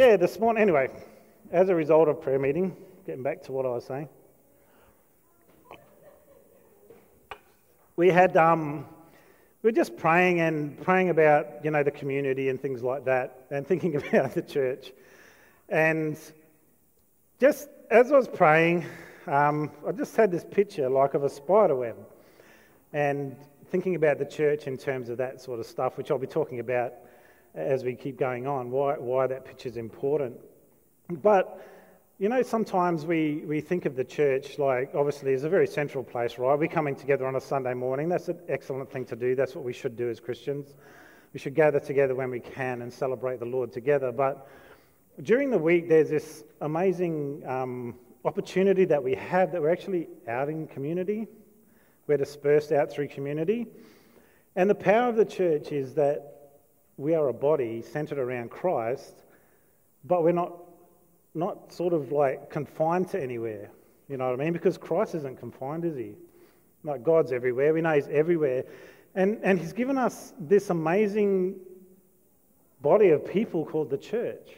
yeah, this morning, anyway, as a result of prayer meeting, getting back to what I was saying, we had, um, we were just praying and praying about, you know, the community and things like that, and thinking about the church. And just as I was praying, um, I just had this picture like of a spider web. And thinking about the church in terms of that sort of stuff, which I'll be talking about as we keep going on, why, why that picture is important. But, you know, sometimes we, we think of the church like, obviously, as a very central place, right? We're coming together on a Sunday morning. That's an excellent thing to do. That's what we should do as Christians. We should gather together when we can and celebrate the Lord together. But during the week, there's this amazing um, opportunity that we have that we're actually out in community. We're dispersed out through community. And the power of the church is that we are a body centered around Christ, but we're not, not sort of like confined to anywhere. You know what I mean? Because Christ isn't confined, is he? Like God's everywhere. We know he's everywhere. And, and he's given us this amazing body of people called the church.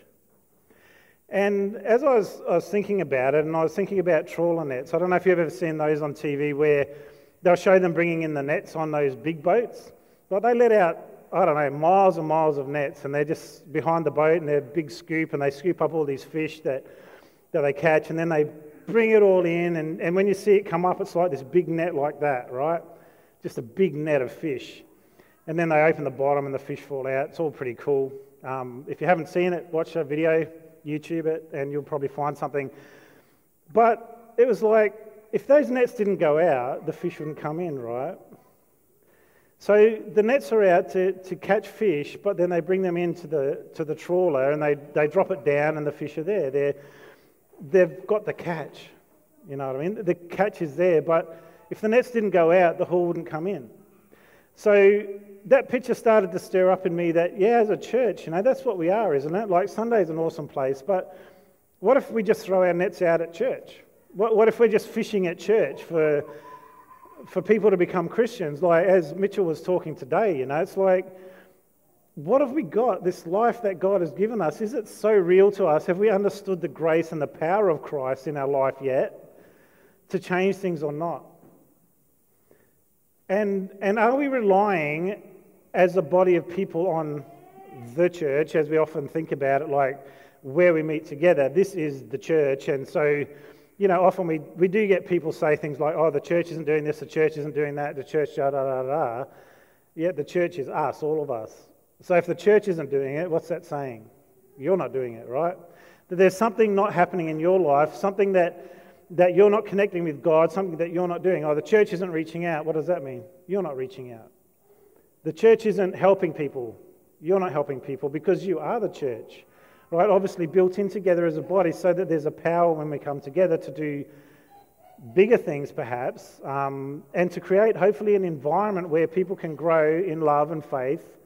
And as I was, I was, thinking about it, and I was thinking about trawler nets, I don't know if you've ever seen those on TV where they'll show them bringing in the nets on those big boats. But they let out, I don't know, miles and miles of nets, and they're just behind the boat, and they're big scoop, and they scoop up all these fish that, that they catch, and then they bring it all in. And, and when you see it come up, it's like this big net like that, right? Just a big net of fish. And then they open the bottom, and the fish fall out. It's all pretty cool. Um, if you haven't seen it, watch a video YouTube it, and you'll probably find something. But it was like, if those nets didn't go out, the fish wouldn't come in, right? So the nets are out to, to catch fish, but then they bring them into the, to the trawler and they, they drop it down and the fish are there. They're, they've got the catch. You know what I mean? The catch is there, but if the nets didn't go out, the haul wouldn't come in. So that picture started to stir up in me that, yeah, as a church, you know, that's what we are, isn't it? Like Sunday's an awesome place, but what if we just throw our nets out at church? What, what if we're just fishing at church for, for people to become Christians? Like, as Mitchell was talking today, you know, it's like, what have we got? This life that God has given us, is it so real to us? Have we understood the grace and the power of Christ in our life yet to change things or not? And, and are we relying as a body of people on the church, as we often think about it, like where we meet together. This is the church. And so, you know, often we, we do get people say things like, oh, the church isn't doing this, the church isn't doing that, the church, da da da da. Yet the church is us, all of us. So if the church isn't doing it, what's that saying? You're not doing it, right? That there's something not happening in your life, something that, that you're not connecting with God, something that you're not doing. Oh, the church isn't reaching out. What does that mean? You're not reaching out. The church isn't helping people. You're not helping people because you are the church, right? Obviously, built in together as a body so that there's a power when we come together to do bigger things, perhaps, um, and to create, hopefully, an environment where people can grow in love and faith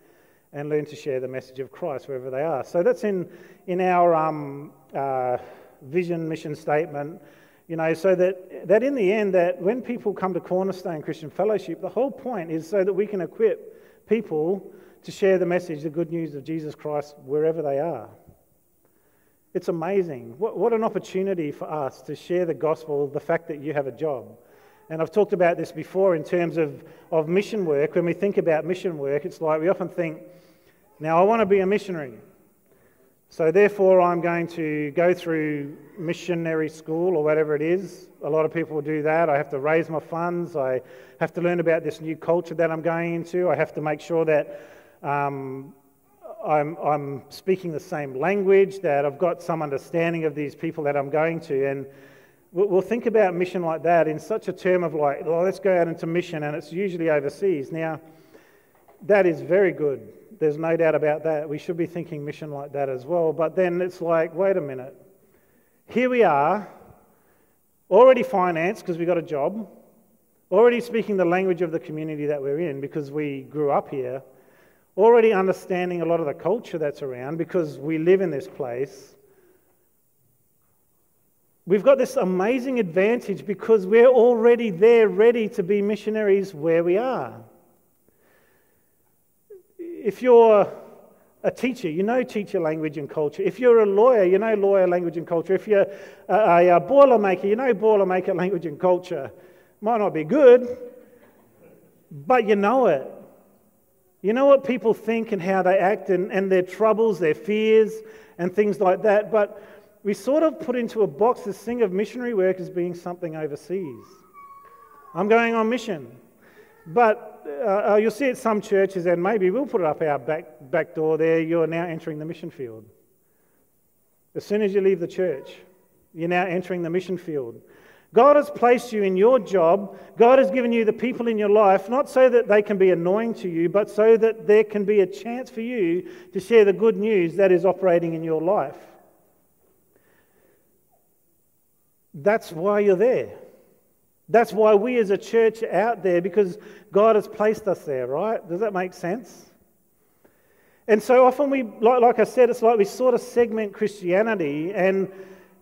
and learn to share the message of Christ wherever they are. So that's in, in our um, uh, vision mission statement. You know, so that, that in the end, that when people come to Cornerstone Christian Fellowship, the whole point is so that we can equip people to share the message, the good news of Jesus Christ, wherever they are. It's amazing. What, what an opportunity for us to share the gospel, the fact that you have a job. And I've talked about this before in terms of, of mission work. When we think about mission work, it's like we often think, now I want to be a missionary. So therefore, I'm going to go through missionary school or whatever it is. A lot of people do that. I have to raise my funds. I have to learn about this new culture that I'm going into. I have to make sure that um, I'm, I'm, speaking the same language, that I've got some understanding of these people that I'm going to. And we'll, think about mission like that in such a term of like, well, let's go out into mission, and it's usually overseas. Now, that is very good. There's no doubt about that. We should be thinking mission like that as well. But then it's like, wait a minute. Here we are, already financed because we got a job, already speaking the language of the community that we're in because we grew up here, already understanding a lot of the culture that's around because we live in this place. We've got this amazing advantage because we're already there, ready to be missionaries where we are. If you're a teacher, you know teacher language and culture. If you're a lawyer, you know lawyer language and culture. If you're a, a, a boilermaker, you know boilermaker language and culture. Might not be good, but you know it. You know what people think and how they act and, and their troubles, their fears, and things like that. But we sort of put into a box this thing of missionary work as being something overseas. I'm going on mission. But uh, uh, you'll see at some churches, and maybe we'll put it up our back, back door there, you're now entering the mission field. As soon as you leave the church, you're now entering the mission field. God has placed you in your job. God has given you the people in your life, not so that they can be annoying to you, but so that there can be a chance for you to share the good news that is operating in your life. That's why you're there. That's why we as a church are out there, because God has placed us there, right? Does that make sense? And so often we, like, like I said, it's like we sort of segment Christianity, and,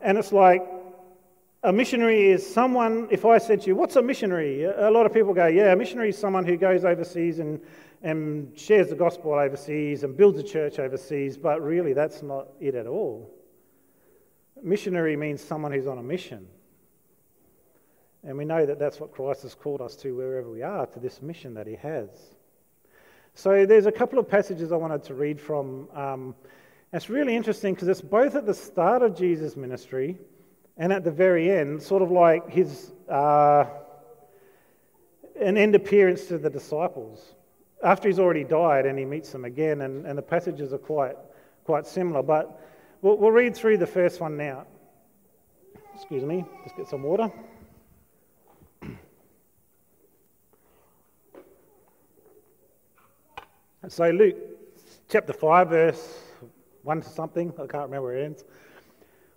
and it's like a missionary is someone, if I said to you, what's a missionary? A lot of people go, yeah, a missionary is someone who goes overseas and, and shares the gospel overseas and builds a church overseas, but really that's not it at all. Missionary means someone who's on a mission. And we know that that's what Christ has called us to wherever we are, to this mission that He has. So there's a couple of passages I wanted to read from. Um, it's really interesting because it's both at the start of Jesus' ministry and at the very end, sort of like his uh, an end appearance to the disciples. After he's already died and he meets them again, and, and the passages are quite, quite similar. But we'll, we'll read through the first one now. Excuse me, just get some water. So, Luke chapter 5, verse 1 to something, I can't remember where it ends.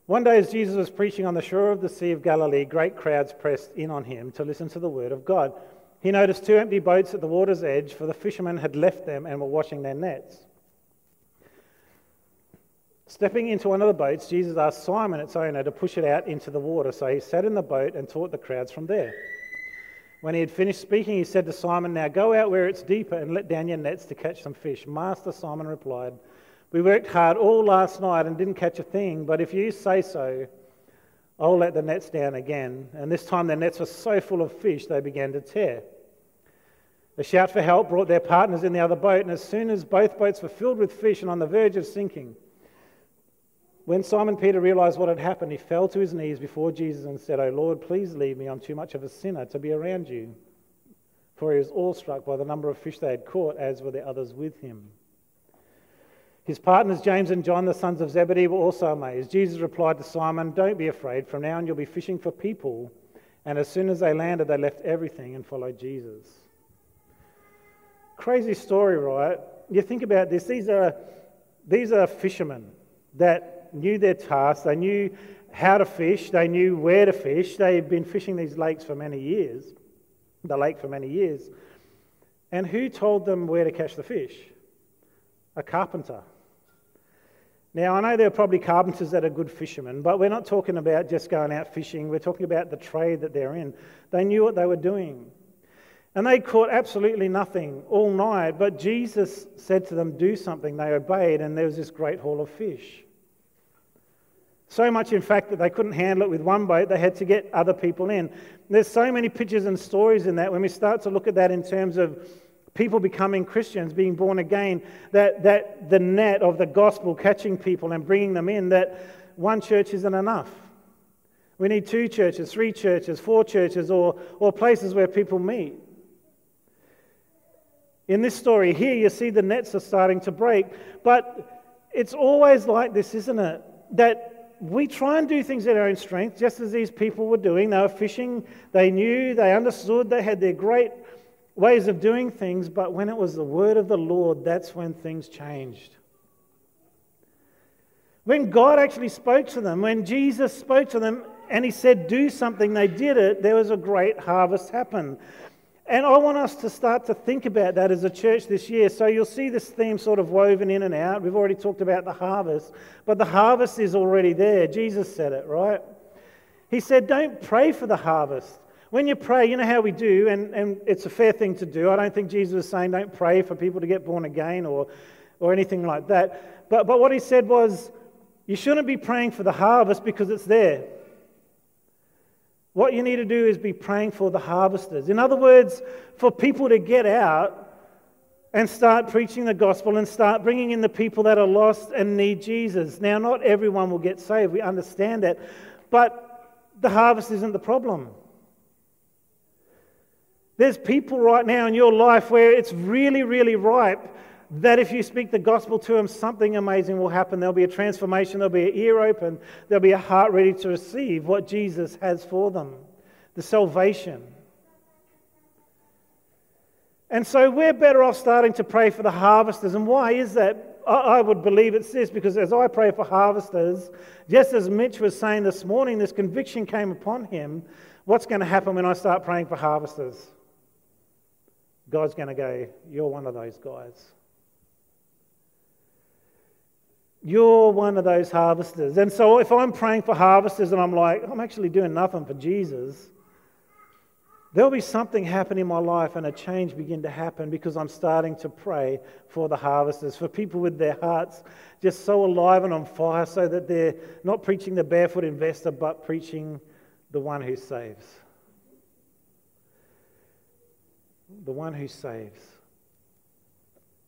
One day, as Jesus was preaching on the shore of the Sea of Galilee, great crowds pressed in on him to listen to the word of God. He noticed two empty boats at the water's edge, for the fishermen had left them and were washing their nets. Stepping into one of the boats, Jesus asked Simon, its owner, to push it out into the water. So he sat in the boat and taught the crowds from there. When he had finished speaking, he said to Simon, Now go out where it's deeper and let down your nets to catch some fish. Master, Simon replied, We worked hard all last night and didn't catch a thing, but if you say so, I'll let the nets down again. And this time their nets were so full of fish they began to tear. A shout for help brought their partners in the other boat, and as soon as both boats were filled with fish and on the verge of sinking, when Simon Peter realized what had happened, he fell to his knees before Jesus and said, Oh Lord, please leave me. I'm too much of a sinner to be around you. For he was awestruck by the number of fish they had caught, as were the others with him. His partners, James and John, the sons of Zebedee, were also amazed. Jesus replied to Simon, Don't be afraid. From now on, you'll be fishing for people. And as soon as they landed, they left everything and followed Jesus. Crazy story, right? You think about this. These are, these are fishermen that knew their task, they knew how to fish, they knew where to fish. They had been fishing these lakes for many years, the lake for many years. And who told them where to catch the fish? A carpenter. Now, I know there are probably carpenters that are good fishermen, but we're not talking about just going out fishing. We're talking about the trade that they're in. They knew what they were doing. And they caught absolutely nothing all night, but Jesus said to them, Do something. They obeyed, and there was this great haul of fish. So much, in fact, that they couldn't handle it with one boat, they had to get other people in. There's so many pictures and stories in that when we start to look at that in terms of people becoming Christians, being born again, that, that the net of the gospel catching people and bringing them in, that one church isn't enough. We need two churches, three churches, four churches, or, or places where people meet. In this story here, you see the nets are starting to break, but it's always like this, isn't it? That we try and do things in our own strength, just as these people were doing. They were fishing, they knew, they understood, they had their great ways of doing things, but when it was the word of the Lord, that's when things changed. When God actually spoke to them, when Jesus spoke to them and he said, Do something, they did it, there was a great harvest happen. And I want us to start to think about that as a church this year. So you'll see this theme sort of woven in and out. We've already talked about the harvest, but the harvest is already there. Jesus said it, right? He said, Don't pray for the harvest. When you pray, you know how we do, and, and it's a fair thing to do. I don't think Jesus was saying don't pray for people to get born again or or anything like that. But, but what he said was, you shouldn't be praying for the harvest because it's there. What you need to do is be praying for the harvesters. In other words, for people to get out and start preaching the gospel and start bringing in the people that are lost and need Jesus. Now, not everyone will get saved, we understand that, but the harvest isn't the problem. There's people right now in your life where it's really, really ripe that if you speak the gospel to them, something amazing will happen. There'll be a transformation, there'll be an ear open, there'll be a heart ready to receive what Jesus has for them the salvation. And so we're better off starting to pray for the harvesters. And why is that? I would believe it's this because as I pray for harvesters, just as Mitch was saying this morning, this conviction came upon him. What's going to happen when I start praying for harvesters? God's going to go, You're one of those guys. You're one of those harvesters. And so if I'm praying for harvesters and I'm like, I'm actually doing nothing for Jesus, there'll be something happen in my life and a change begin to happen because I'm starting to pray for the harvesters, for people with their hearts just so alive and on fire so that they're not preaching the barefoot investor but preaching the one who saves. The one who saves.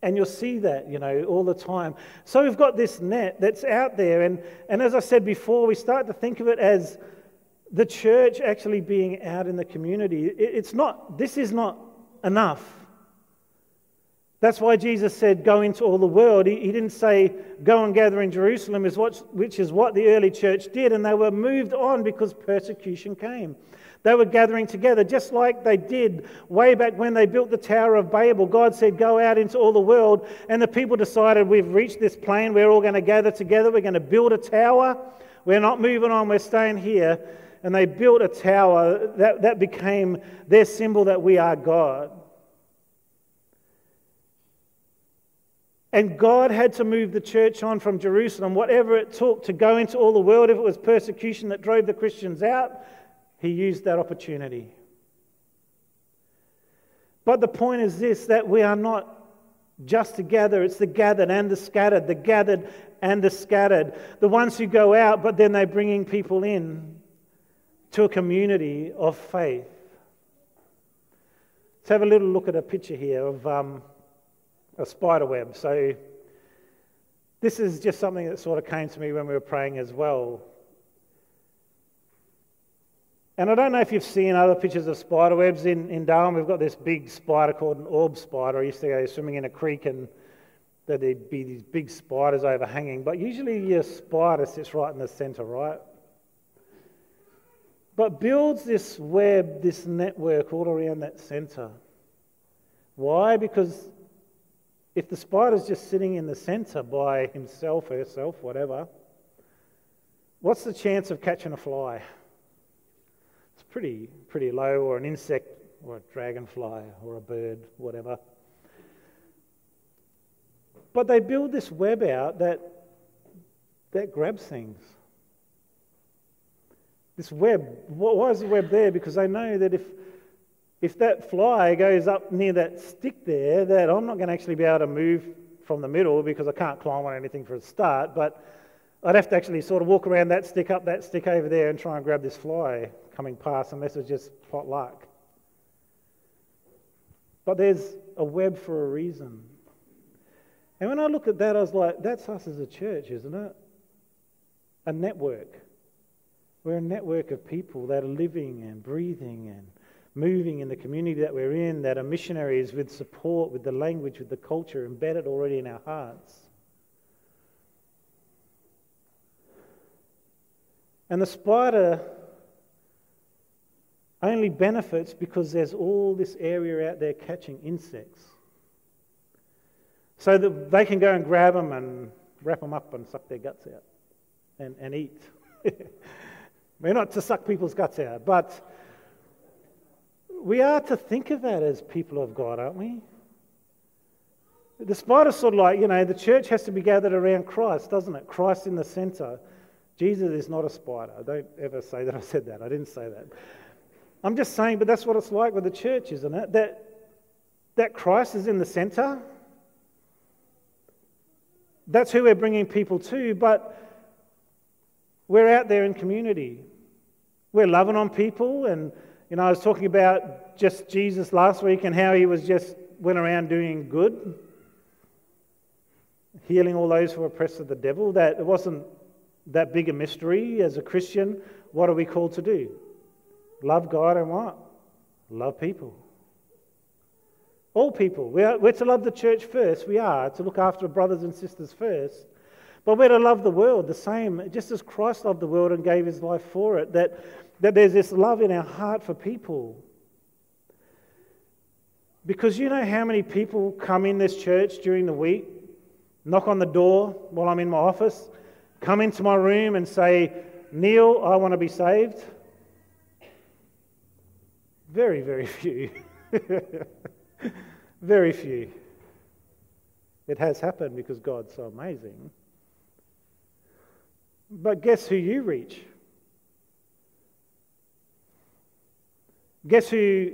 And you'll see that, you know, all the time. So we've got this net that's out there. And, and as I said before, we start to think of it as the church actually being out in the community. It, it's not, this is not enough. That's why Jesus said, Go into all the world. He, he didn't say, Go and gather in Jerusalem, which is what the early church did. And they were moved on because persecution came. They were gathering together just like they did way back when they built the Tower of Babel. God said, Go out into all the world. And the people decided, We've reached this plane. We're all going to gather together. We're going to build a tower. We're not moving on. We're staying here. And they built a tower. That, that became their symbol that we are God. And God had to move the church on from Jerusalem, whatever it took to go into all the world. If it was persecution that drove the Christians out, he used that opportunity. But the point is this that we are not just together, it's the gathered and the scattered, the gathered and the scattered. The ones who go out, but then they're bringing people in to a community of faith. Let's have a little look at a picture here of um, a spider web. So, this is just something that sort of came to me when we were praying as well. And I don't know if you've seen other pictures of spider webs in, in Darwin. We've got this big spider called an orb spider. I used to go swimming in a creek and there'd be these big spiders overhanging. But usually your spider sits right in the centre, right? But builds this web, this network all around that centre. Why? Because if the spider's just sitting in the centre by himself, or herself, whatever, what's the chance of catching a fly? It's pretty, pretty low, or an insect, or a dragonfly, or a bird, whatever. But they build this web out that, that grabs things. This web, why is the web there? Because they know that if, if that fly goes up near that stick there, that I'm not going to actually be able to move from the middle because I can't climb on anything for a start, but I'd have to actually sort of walk around that stick, up that stick over there, and try and grab this fly coming past unless it was just pot luck. But there's a web for a reason. And when I look at that, I was like, that's us as a church, isn't it? A network. We're a network of people that are living and breathing and moving in the community that we're in, that are missionaries with support, with the language, with the culture embedded already in our hearts. And the spider only benefits because there's all this area out there catching insects. So that they can go and grab them and wrap them up and suck their guts out and, and eat. We're not to suck people's guts out, but we are to think of that as people of God, aren't we? The spider's sort of like, you know, the church has to be gathered around Christ, doesn't it? Christ in the center. Jesus is not a spider. I don't ever say that I said that. I didn't say that. I'm just saying, but that's what it's like with the church, isn't it? That, that Christ is in the center. That's who we're bringing people to, but we're out there in community. We're loving on people, and you know, I was talking about just Jesus last week and how he was just went around doing good, healing all those who are oppressed of the devil. That it wasn't that big a mystery as a Christian. What are we called to do? Love God and what? Love people. All people. We are, we're to love the church first. We are to look after brothers and sisters first. But we're to love the world the same, just as Christ loved the world and gave his life for it. That, that there's this love in our heart for people. Because you know how many people come in this church during the week, knock on the door while I'm in my office, come into my room and say, Neil, I want to be saved? Very, very few. very few. It has happened because God's so amazing. But guess who you reach? Guess who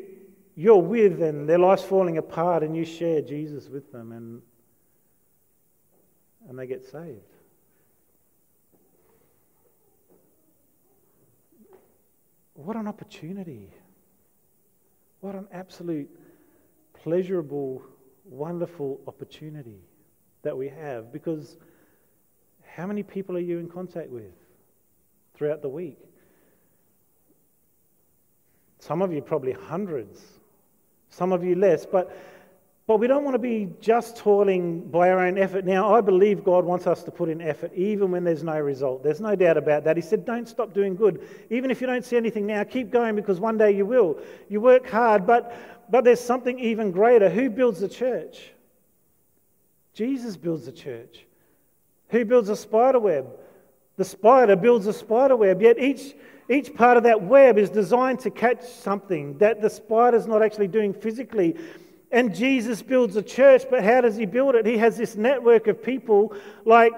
you're with and their life's falling apart and you share Jesus with them and, and they get saved? What an opportunity. What an absolute pleasurable, wonderful opportunity that we have because how many people are you in contact with throughout the week? Some of you probably hundreds, some of you less, but but we don't want to be just toiling by our own effort. Now, I believe God wants us to put in effort even when there's no result. There's no doubt about that. He said, Don't stop doing good. Even if you don't see anything now, keep going because one day you will. You work hard, but, but there's something even greater. Who builds the church? Jesus builds the church. Who builds a spider web? The spider builds a spider web, yet each, each part of that web is designed to catch something that the spider's not actually doing physically. And Jesus builds a church, but how does he build it? He has this network of people like,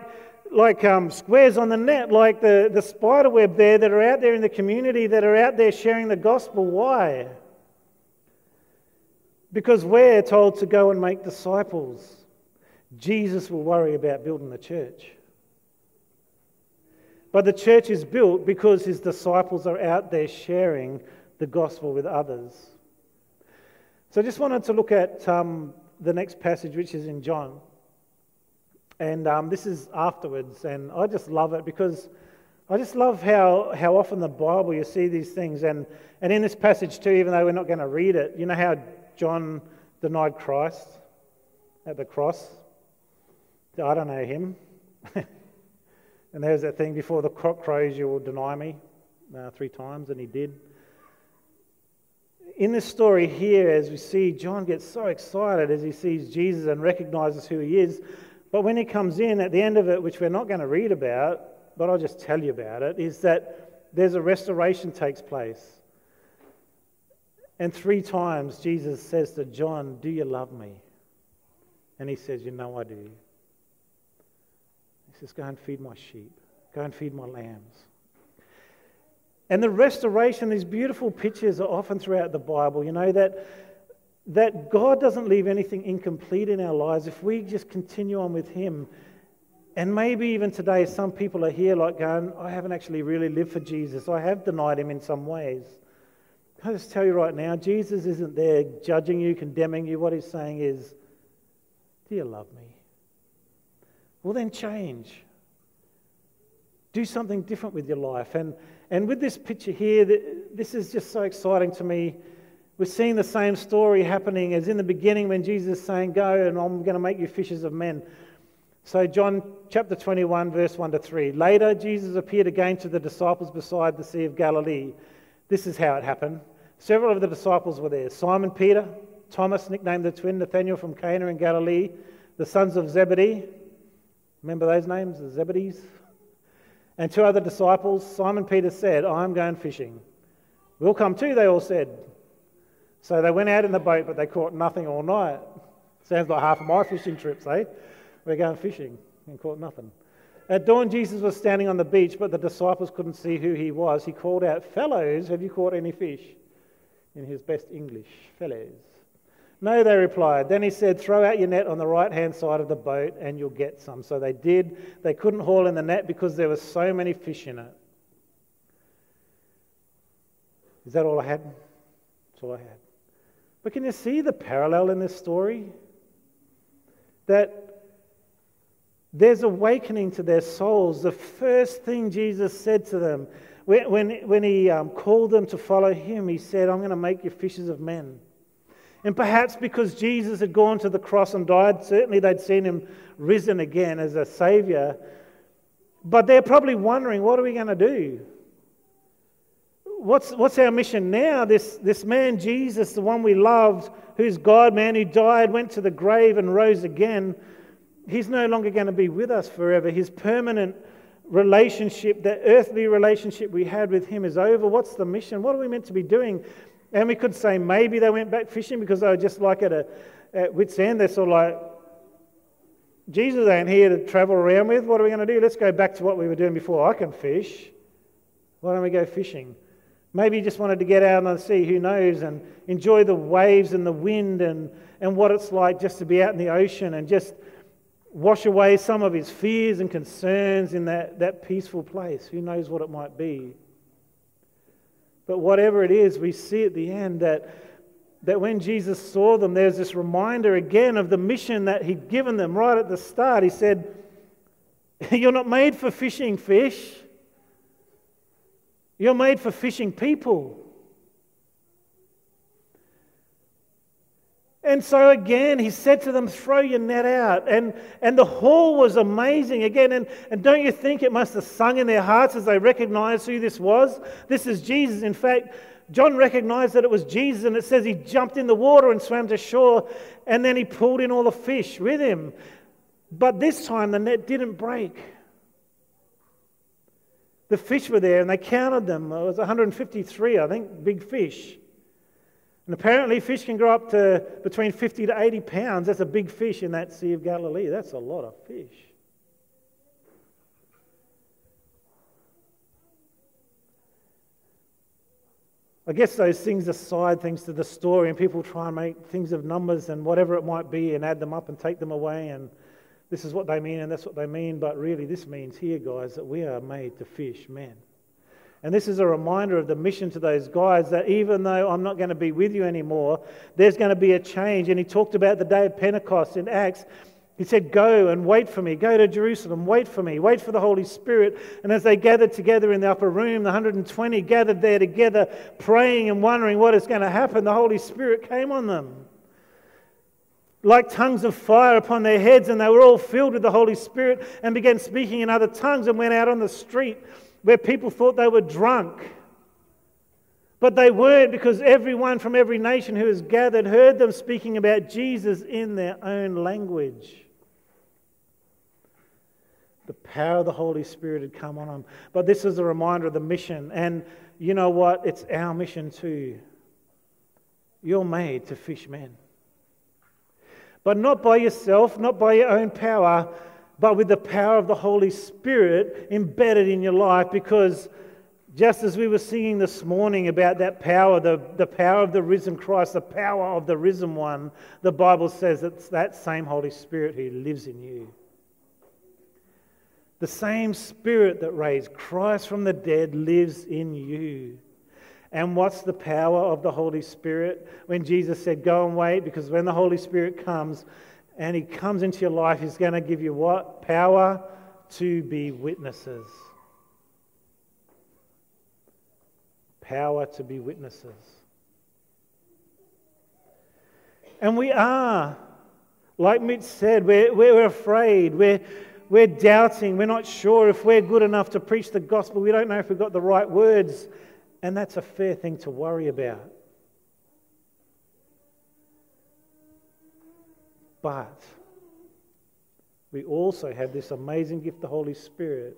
like um, squares on the net, like the, the spider web there that are out there in the community that are out there sharing the gospel. Why? Because we're told to go and make disciples. Jesus will worry about building the church. But the church is built because his disciples are out there sharing the gospel with others. So I just wanted to look at um, the next passage, which is in John. And um, this is afterwards, and I just love it because I just love how, how often the Bible you see these things. And, and in this passage, too, even though we're not going to read it, you know how John denied Christ at the cross? I don't know him. and there's that thing before the cock crows, you will deny me uh, three times, and he did in this story here, as we see, John gets so excited as he sees Jesus and recognizes who he is. But when he comes in at the end of it, which we're not going to read about, but I'll just tell you about it, is that there's a restoration takes place. And three times Jesus says to John, Do you love me? And he says, You know I do. He says, Go and feed my sheep, go and feed my lambs. And the restoration, these beautiful pictures are often throughout the Bible, you know, that, that God doesn't leave anything incomplete in our lives if we just continue on with Him. And maybe even today, some people are here like going, I haven't actually really lived for Jesus. I have denied Him in some ways. I just tell you right now, Jesus isn't there judging you, condemning you. What He's saying is, Do you love me? Well, then change. Do something different with your life. And and with this picture here, this is just so exciting to me. We're seeing the same story happening as in the beginning when Jesus is saying, Go and I'm going to make you fishers of men. So, John chapter 21, verse 1 to 3. Later, Jesus appeared again to the disciples beside the Sea of Galilee. This is how it happened. Several of the disciples were there Simon Peter, Thomas, nicknamed the twin, Nathanael from Cana in Galilee, the sons of Zebedee. Remember those names, the Zebedees? And two other disciples, Simon Peter said, I'm going fishing. We'll come too, they all said. So they went out in the boat, but they caught nothing all night. Sounds like half of my fishing trips, eh? We're going fishing and caught nothing. At dawn, Jesus was standing on the beach, but the disciples couldn't see who he was. He called out, Fellows, have you caught any fish? In his best English, fellows. No, they replied. Then he said, Throw out your net on the right hand side of the boat and you'll get some. So they did. They couldn't haul in the net because there were so many fish in it. Is that all I had? That's all I had. But can you see the parallel in this story? That there's awakening to their souls. The first thing Jesus said to them when, when, when he um, called them to follow him, he said, I'm going to make you fishers of men. And perhaps because Jesus had gone to the cross and died, certainly they'd seen him risen again as a savior. But they're probably wondering, what are we going to do? What's, what's our mission now? This, this man, Jesus, the one we loved, who's God man, who died, went to the grave, and rose again, he's no longer going to be with us forever. His permanent relationship, that earthly relationship we had with him, is over. What's the mission? What are we meant to be doing? And we could say maybe they went back fishing because they were just like at a at wit's end. They're sort of like, Jesus ain't here to travel around with. What are we going to do? Let's go back to what we were doing before. I can fish. Why don't we go fishing? Maybe he just wanted to get out on the sea, who knows, and enjoy the waves and the wind and, and what it's like just to be out in the ocean and just wash away some of his fears and concerns in that, that peaceful place. Who knows what it might be? But whatever it is, we see at the end that, that when Jesus saw them, there's this reminder again of the mission that he'd given them right at the start. He said, You're not made for fishing fish, you're made for fishing people. And so again, he said to them, Throw your net out. And, and the haul was amazing again. And, and don't you think it must have sung in their hearts as they recognized who this was? This is Jesus. In fact, John recognized that it was Jesus, and it says he jumped in the water and swam to shore, and then he pulled in all the fish with him. But this time the net didn't break. The fish were there, and they counted them. It was 153, I think, big fish. And apparently, fish can grow up to between 50 to 80 pounds. That's a big fish in that Sea of Galilee. That's a lot of fish. I guess those things are side things to the story, and people try and make things of numbers and whatever it might be and add them up and take them away. And this is what they mean, and that's what they mean. But really, this means here, guys, that we are made to fish men. And this is a reminder of the mission to those guys that even though I'm not going to be with you anymore, there's going to be a change. And he talked about the day of Pentecost in Acts. He said, Go and wait for me. Go to Jerusalem. Wait for me. Wait for the Holy Spirit. And as they gathered together in the upper room, the 120 gathered there together, praying and wondering what is going to happen, the Holy Spirit came on them like tongues of fire upon their heads, and they were all filled with the Holy Spirit and began speaking in other tongues and went out on the street where people thought they were drunk. But they weren't because everyone from every nation who was gathered heard them speaking about Jesus in their own language. The power of the Holy Spirit had come on them. But this is a reminder of the mission. And you know what? It's our mission too. You're made to fish men. But not by yourself, not by your own power, but with the power of the Holy Spirit embedded in your life because just as we were singing this morning about that power, the, the power of the risen Christ, the power of the risen one, the Bible says it's that same Holy Spirit who lives in you. The same Spirit that raised Christ from the dead lives in you. And what's the power of the Holy Spirit? When Jesus said, Go and wait, because when the Holy Spirit comes, and He comes into your life, He's going to give you what? Power to be witnesses. Power to be witnesses. And we are, like Mitch said, we're, we're afraid, we're, we're doubting, we're not sure if we're good enough to preach the gospel, we don't know if we've got the right words, and that's a fair thing to worry about. But we also have this amazing gift, the Holy Spirit,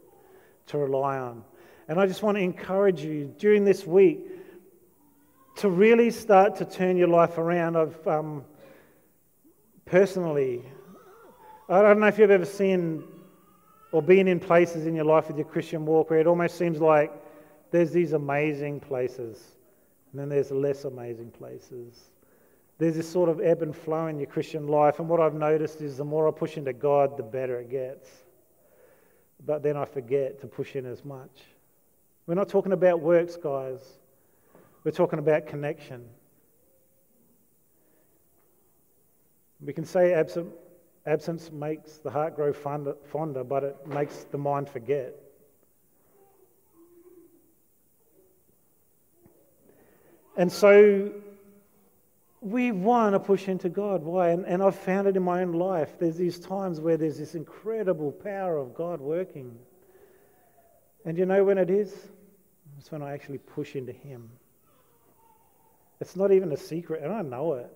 to rely on. And I just want to encourage you during this week to really start to turn your life around. I've um, personally, I don't know if you've ever seen or been in places in your life with your Christian walk where it almost seems like there's these amazing places and then there's less amazing places. There's this sort of ebb and flow in your Christian life. And what I've noticed is the more I push into God, the better it gets. But then I forget to push in as much. We're not talking about works, guys. We're talking about connection. We can say absent, absence makes the heart grow fonder, fonder, but it makes the mind forget. And so we want to push into God. Why? And, and I've found it in my own life. There's these times where there's this incredible power of God working. And you know when it is? It's when I actually push into Him. It's not even a secret, and I know it.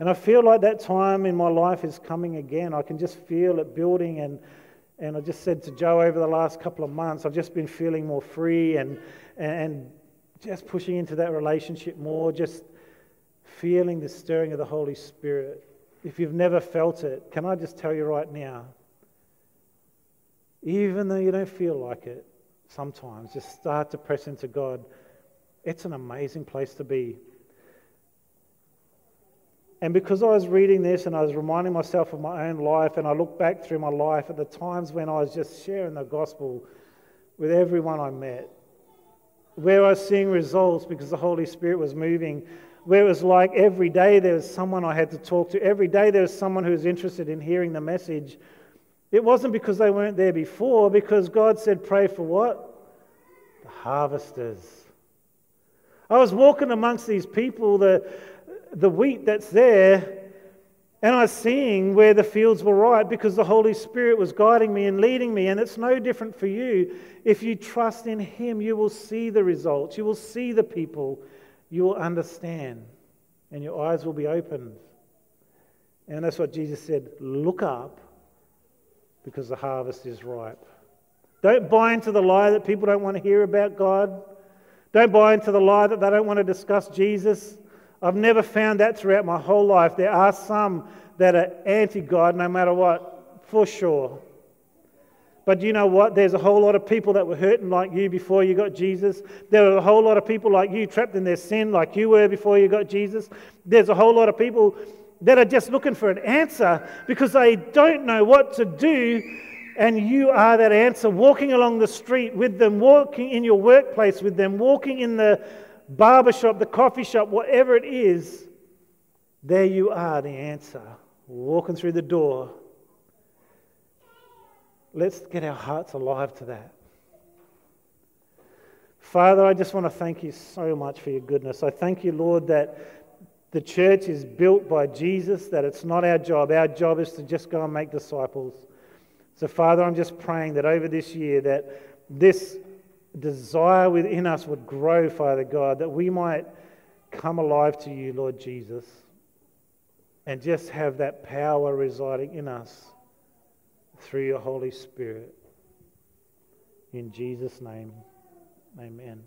And I feel like that time in my life is coming again. I can just feel it building. And, and I just said to Joe over the last couple of months, I've just been feeling more free and, and just pushing into that relationship more, just feeling the stirring of the Holy Spirit. If you've never felt it, can I just tell you right now? Even though you don't feel like it, sometimes just start to press into God. It's an amazing place to be. And because I was reading this and I was reminding myself of my own life, and I look back through my life at the times when I was just sharing the gospel with everyone I met, where I was seeing results because the Holy Spirit was moving where it was like every day there was someone I had to talk to, every day there was someone who was interested in hearing the message. It wasn't because they weren't there before, because God said, Pray for what? The harvesters. I was walking amongst these people, the, the wheat that's there, and I was seeing where the fields were ripe because the Holy Spirit was guiding me and leading me. And it's no different for you. If you trust in Him, you will see the results, you will see the people you will understand and your eyes will be opened. And that's what Jesus said look up because the harvest is ripe. Don't buy into the lie that people don't want to hear about God. Don't buy into the lie that they don't want to discuss Jesus. I've never found that throughout my whole life. There are some that are anti God no matter what, for sure. But you know what? There's a whole lot of people that were hurting like you before you got Jesus. There are a whole lot of people like you trapped in their sin like you were before you got Jesus. There's a whole lot of people that are just looking for an answer because they don't know what to do. And you are that answer, walking along the street with them, walking in your workplace with them, walking in the barber shop, the coffee shop, whatever it is. There you are, the answer, walking through the door Let's get our hearts alive to that. Father, I just want to thank you so much for your goodness. I thank you, Lord, that the church is built by Jesus, that it's not our job. Our job is to just go and make disciples. So, Father, I'm just praying that over this year that this desire within us would grow, Father God, that we might come alive to you, Lord Jesus, and just have that power residing in us through your Holy Spirit. In Jesus' name, amen.